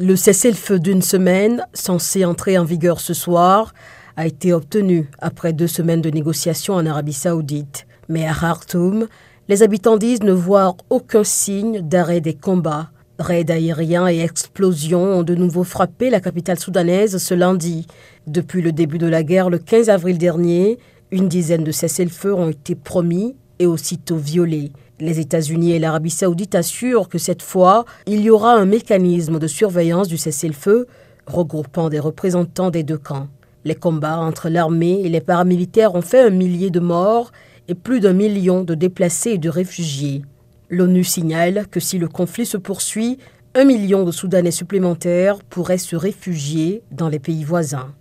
Le cessez-le-feu d'une semaine, censé entrer en vigueur ce soir, a été obtenu après deux semaines de négociations en Arabie saoudite. Mais à Khartoum, les habitants disent ne voir aucun signe d'arrêt des combats. Raids aériens et explosions ont de nouveau frappé la capitale soudanaise ce lundi. Depuis le début de la guerre le 15 avril dernier, une dizaine de cessez-le-feu ont été promis et aussitôt violés. Les États-Unis et l'Arabie saoudite assurent que cette fois, il y aura un mécanisme de surveillance du cessez-le-feu regroupant des représentants des deux camps. Les combats entre l'armée et les paramilitaires ont fait un millier de morts et plus d'un million de déplacés et de réfugiés. L'ONU signale que si le conflit se poursuit, un million de Soudanais supplémentaires pourraient se réfugier dans les pays voisins.